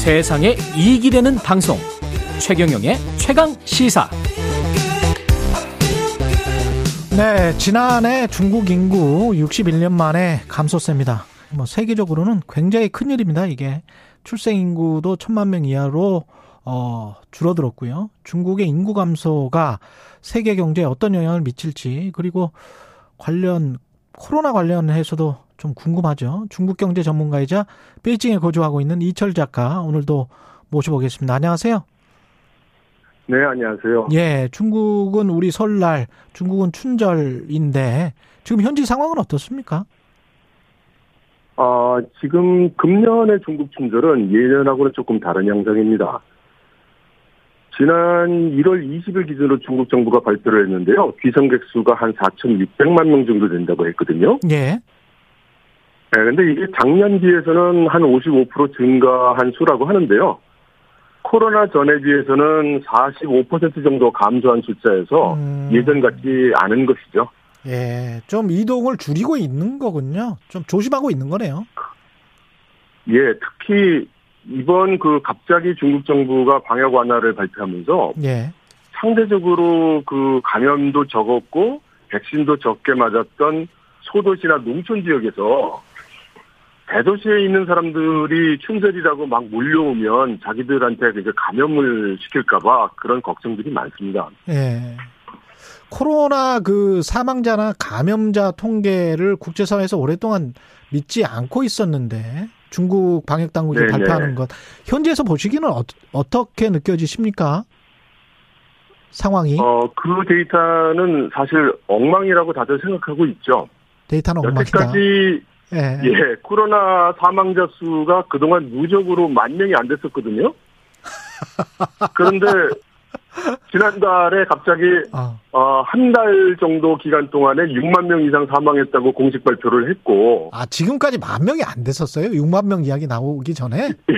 세상에 이익이 되는 방송 최경영의 최강 시사 네, 지난해 중국 인구 61년 만에 감소세입니다. 뭐 세계적으로는 굉장히 큰 일입니다. 이게 출생 인구도 천만 명 이하로 어, 줄어들었고요. 중국의 인구 감소가 세계 경제에 어떤 영향을 미칠지 그리고 관련 코로나 관련해서도 좀 궁금하죠. 중국 경제 전문가이자 베이징에 거주하고 있는 이철 작가 오늘도 모셔보겠습니다. 안녕하세요. 네, 안녕하세요. 예, 중국은 우리 설날, 중국은 춘절인데 지금 현지 상황은 어떻습니까? 아, 지금 금년의 중국 춘절은 예년하고는 조금 다른 양상입니다. 지난 1월 20일 기준으로 중국 정부가 발표를 했는데요. 귀성객 수가 한 4,600만 명 정도 된다고 했거든요. 예. 네, 근데 이게 작년 비해서는 한 55% 증가한 수라고 하는데요. 코로나 전에 비해서는 45% 정도 감소한 숫자에서 음. 예전 같지 않은 것이죠. 예, 좀 이동을 줄이고 있는 거군요. 좀 조심하고 있는 거네요. 예, 특히 이번 그 갑자기 중국 정부가 방역 완화를 발표하면서 예. 상대적으로 그 감염도 적었고 백신도 적게 맞았던 소도시나 농촌 지역에서 대도시에 있는 사람들이 춘절이라고 막 몰려오면 자기들한테 이제 감염을 시킬까봐 그런 걱정들이 많습니다. 예. 코로나 그 사망자나 감염자 통계를 국제사회에서 오랫동안 믿지 않고 있었는데 중국 방역 당국이 네네. 발표하는 것 현지에서 보시기는 어, 떻게 느껴지십니까? 상황이 어, 그 데이터는 사실 엉망이라고 다들 생각하고 있죠. 데이터는 엉망이다. 여태까지 예. 예, 코로나 사망자 수가 그동안 누적으로 만 명이 안 됐었거든요. 그런데 지난달에 갑자기 아, 어, 한 달 정도 기간 동안에 6만 명 이상 사망했다고 공식 발표를 했고, 아, 지금까지 만 명이 안 됐었어요? 6만 명 이야기 나오기 전에? 예,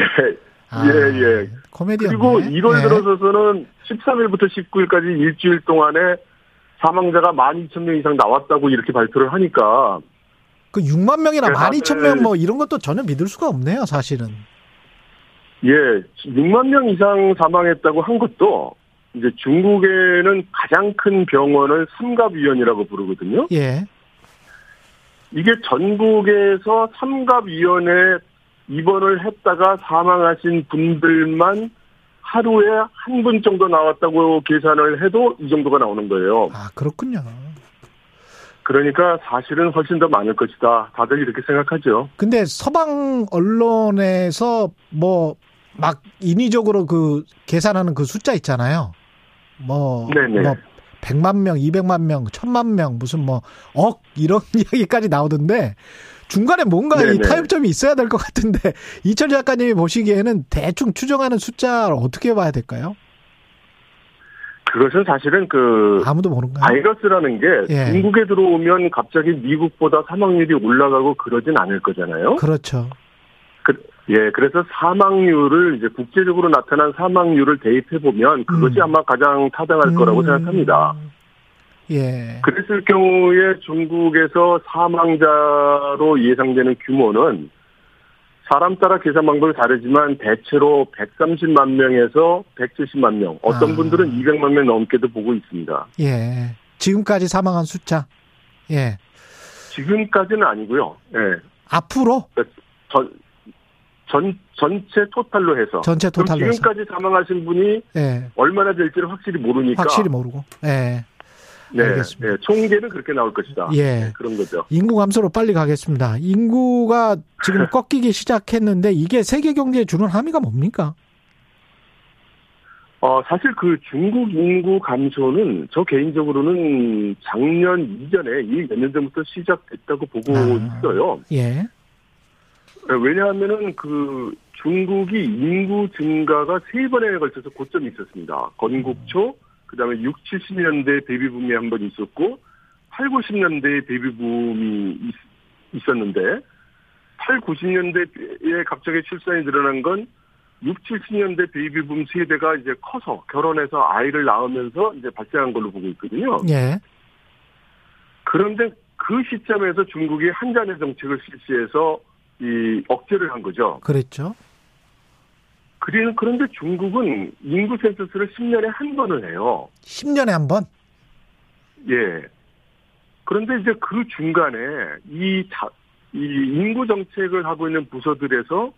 아, 예, 예. 코미디였네. 그리고 1월 예. 들어서서는 13일부터 19일까지 일주일 동안에 사망자가 12,000명 이상 나왔다고 이렇게 발표를 하니까, 그 6만 명이나 네, 12,000명 다들- 뭐 이런 것도 전혀 믿을 수가 없네요, 사실은. 예, 6만 명 이상 사망했다고 한 것도, 이제 중국에는 가장 큰 병원을 삼갑위원이라고 부르거든요. 예. 이게 전국에서 삼갑위원회 입원을 했다가 사망하신 분들만 하루에 한 분 정도 나왔다고 계산을 해도 이 정도가 나오는 거예요. 아, 그렇군요. 그러니까 사실은 훨씬 더 많을 것이다. 다들 이렇게 생각하죠. 근데 서방 언론에서 뭐 막 인위적으로 그 계산하는 그 숫자 있잖아요. 뭐, 네네. 뭐 100만 명, 200만 명, 1000만 명, 무슨 뭐 억 이런 이야기까지 나오던데 중간에 뭔가 이. 타협점이 있어야 될 것 같은데 이철 작가님이 보시기에는 대충 추정하는 숫자를 어떻게 봐야 될까요? 그것은 사실은 그 아무도 모르는가요? 바이러스라는 게 예. 중국에 들어오면 갑자기 미국보다 사망률이 올라가고 그러진 않을 거잖아요. 그렇죠. 그, 예, 그래서 사망률을 이제 국제적으로 나타난 사망률을 대입해 보면 그것이 음. 아마 가장 타당할 거라고 음, 생각합니다. 예. 그랬을 경우에 중국에서 사망자로 예상되는 규모는 사람 따라 계산 방법이 다르지만 대체로 130만 명에서 170만 명, 어떤 아. 분들은 200만 명 넘게도 보고 있습니다. 예. 지금까지 사망한 숫자. 예. 지금까지는 아니고요. 예. 앞으로 전, 전, 전체 토탈로 해서. 전체 토탈로 해서. 지금까지 사망하신 분이 예. 얼마나 될지를 확실히 모르니까. 확실히 모르고. 예. 네, 알겠습니다. 네, 총계는 그렇게 나올 것이다. 예. 네, 그런 거죠. 인구 감소로 빨리 가겠습니다. 인구가 지금 꺾이기 시작했는데 이게 세계 경제에 주는 함의가 뭡니까? 어, 사실 그 중국 인구 감소는 저 개인적으로는 작년 이전에 이 몇 년 전부터 시작됐다고 보고 아. 있어요. 예. 왜냐하면은 그 중국이 인구 증가가 세 번에 걸쳐서 고점이 있었습니다. 건국 초, 그 다음에 6, 70년대 베이비붐이 한 번 있었고, 8, 90년대 베이비붐이 있, 었는데 8, 90년대에 갑자기 출산이 늘어난 건 6, 70년대 베이비붐 세대가 이제 커서 결혼해서 아이를 낳으면서 이제 발생한 걸로 보고 있거든요. 예. 그런데 그 시점에서 중국이 한 자녀 정책을 실시해서 이 억제를 한 거죠. 그랬죠. 그리는 그런데 중국은 인구 센서스를 10년에 한 번을 해요. 10년에 한 번? 예. 그런데 이제 그 중간에 이, 자, 이 인구 정책을 하고 있는 부서들에서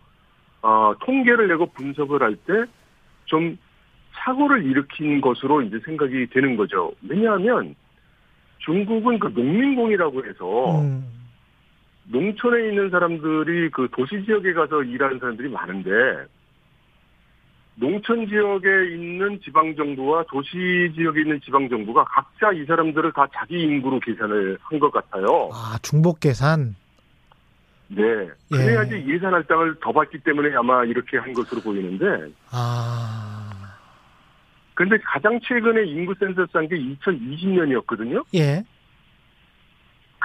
어, 통계를 내고 분석을 할 때 좀 사고를 일으킨 것으로 이제 생각이 되는 거죠. 왜냐하면 중국은 그 농민공이라고 해서 음. 농촌에 있는 사람들이 그 도시 지역에 가서 일하는 사람들이 많은데 농촌 지역에 있는 지방 정부와 도시 지역에 있는 지방 정부가 각자 이 사람들을 다 자기 인구로 계산을 한 것 같아요. 아, 중복 계산. 네. 그래야지 예산 할당을 더 받기 때문에 아마 이렇게 한 것으로 보이는데 아. 근데 가장 최근에 인구 센서스 한 게 2020년이었거든요. 예.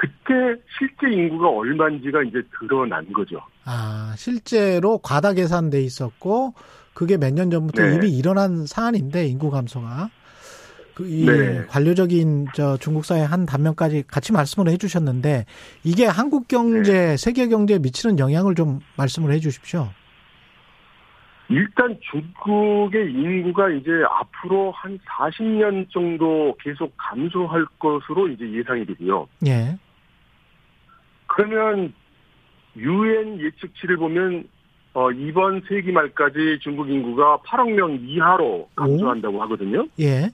그때 실제 인구가 얼마인지가 이제 드러난 거죠. 아, 실제로 과다 계산돼 있었고 그게 몇 년 전부터 네. 이미 일어난 사안인데 인구 감소가 그이 네. 관료적인 저 중국 사회 한 단면까지 같이 말씀을 해 주셨는데 이게 한국 경제, 네. 세계 경제에 미치는 영향을 좀 말씀을 해 주십시오. 일단 중국의 인구가 이제 앞으로 한 40년 정도 계속 감소할 것으로 이제 예상이 되고요. 예. 그러면 유엔 예측치를 보면 어, 이번 세기 말까지 중국 인구가 8억 명 이하로 감소한다고 하거든요. 예.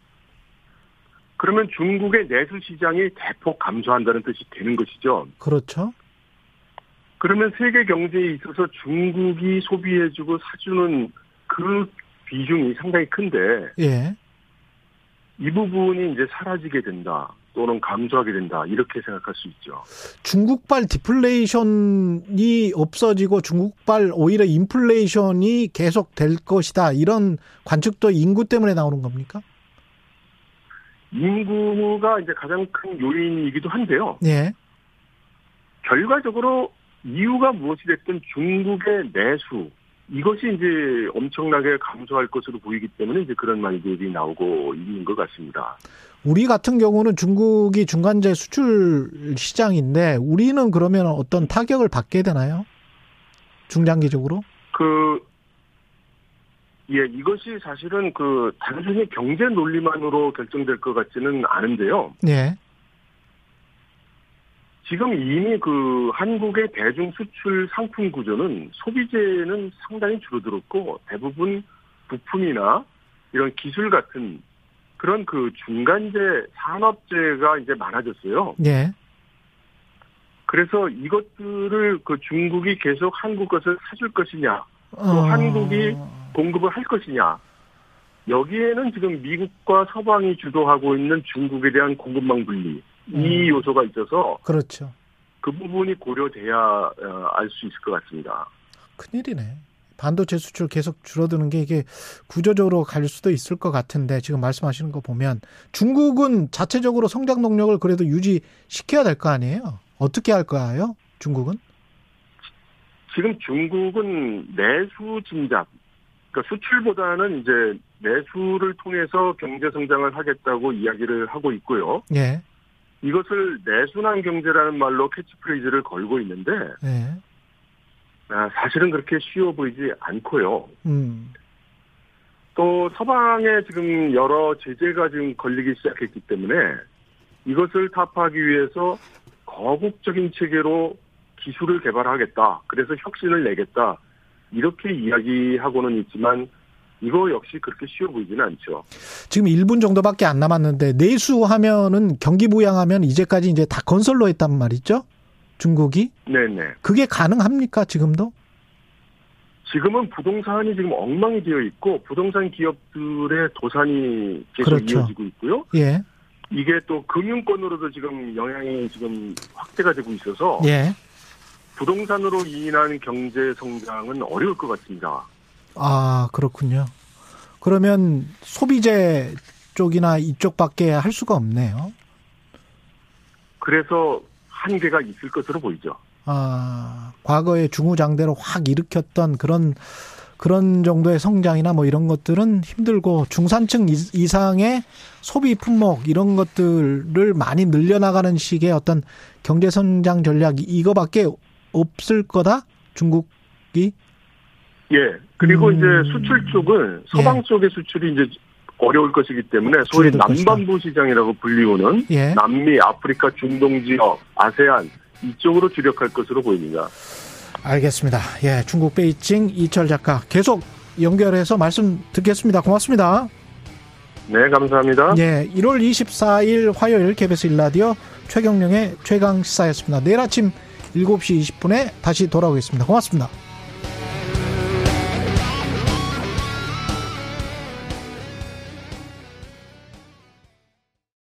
그러면 중국의 내수 시장이 대폭 감소한다는 뜻이 되는 것이죠. 그렇죠. 그러면 세계 경제에 있어서 중국이 소비해주고 사주는 그 비중이 상당히 큰데 예. 이 부분이 이제 사라지게 된다 또는 감소하게 된다 이렇게 생각할 수 있죠. 중국발 디플레이션이 없어지고 중국발 오히려 인플레이션이 계속 될 것이다. 이런 관측도 인구 때문에 나오는 겁니까? 인구가 이제 가장 큰 요인이기도 한데요. 예. 결과적으로 이유가 무엇이 됐든 중국의 내수 이것이 이제 엄청나게 감소할 것으로 보이기 때문에 이제 그런 말들이 나오고 있는 것 같습니다. 우리 같은 경우는 중국이 중간재 수출 시장인데 우리는 그러면 어떤 타격을 받게 되나요? 중장기적으로? 그, 예, 이것이 사실은 그 단순히 경제 논리만으로 결정될 것 같지는 않은데요. 예. 지금 이미 그 한국의 대중 수출 상품 구조는 소비재는 상당히 줄어들었고 대부분 부품이나 이런 기술 같은 그런 그 중간재 산업재가 이제 많아졌어요. 예. 그래서 이것들을 그 중국이 계속 한국 것을 사줄 것이냐, 어, 한국이 공급을 할 것이냐. 여기에는 지금 미국과 서방이 주도하고 있는 중국에 대한 공급망 분리 이 음. 요소가 있어서 그렇죠. 그 부분이 고려돼야 어, 알수 있을 것 같습니다. 큰일이네. 반도체 수출 계속 줄어드는 게 이게 구조적으로 갈 수도 있을 것 같은데 지금 말씀하시는 거 보면 중국은 자체적으로 성장 동력을 그래도 유지시켜야 될 거 아니에요? 어떻게 할까요? 중국은? 지금 중국은 내수 진작, 그러니까 수출보다는 이제 내수를 통해서 경제 성장을 하겠다고 이야기를 하고 있고요. 예. 이것을 내순환 경제라는 말로 캐치프레이즈를 걸고 있는데 예. 아, 사실은 그렇게 쉬워 보이지 않고요. 음. 또 서방에 지금 여러 제재가 지금 걸리기 시작했기 때문에 이것을 타파하기 위해서 거국적인 체계로 기술을 개발하겠다. 그래서 혁신을 내겠다. 이렇게 이야기하고는 있지만 이거 역시 그렇게 쉬워 보이지는 않죠. 지금 1분 정도밖에 안 남았는데 내수하면은 경기 부양하면 이제까지 이제 다 건설로 했단 말이죠. 중국이 네네. 그게 가능합니까 지금도? 지금은 부동산이 지금 엉망이 되어 있고 부동산 기업들의 도산이 계속 그렇죠. 이어지고 있고요. 예. 이게 또 금융권으로도 지금 영향이 지금 확대가 되고 있어서 예. 부동산으로 인한 경제 성장은 어려울 것 같습니다. 아 그렇군요. 그러면 소비재 쪽이나 이쪽밖에 할 수가 없네요. 그래서 한계가 있을 것으로 보이죠. 아, 과거에 중후장대로 확 일으켰던 그런 그런 정도의 성장이나 뭐 이런 것들은 힘들고 중산층 이- 이상의 소비 품목 이런 것들을 많이 늘려나가는 식의 어떤 경제 성장 전략 이거밖에 없을 거다 중국이 예. 그리고 음. 이제 수출 쪽은 서방 예. 쪽의 수출이 이제 어려울 것이기 때문에 소위 줄어들 것이다. 남반부 시장이라고 불리우는 예. 남미, 아프리카, 중동 지역, 아세안 이쪽으로 주력할 것으로 보입니다. 알겠습니다. 예, 중국 베이징 이철 작가 계속 연결해서 말씀 듣겠습니다. 고맙습니다. 네, 감사합니다. 예, 1월 24일 화요일 KBS 일라디오 최경령의 최강 시사였습니다. 내일 아침 7시 20분에 다시 돌아오겠습니다. 고맙습니다.